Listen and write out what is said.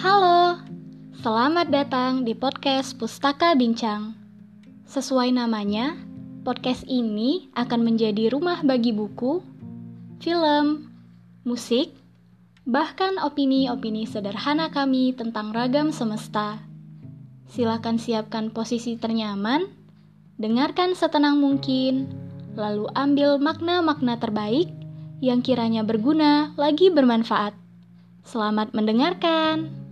Halo, selamat datang di podcast Pustaka Bincang. Sesuai namanya, podcast ini akan menjadi rumah bagi buku, film, musik, bahkan opini-opini sederhana kami tentang ragam semesta. Silakan siapkan posisi ternyaman, dengarkan setenang mungkin, lalu ambil makna-makna terbaik yang kiranya berguna lagi bermanfaat. Selamat mendengarkan.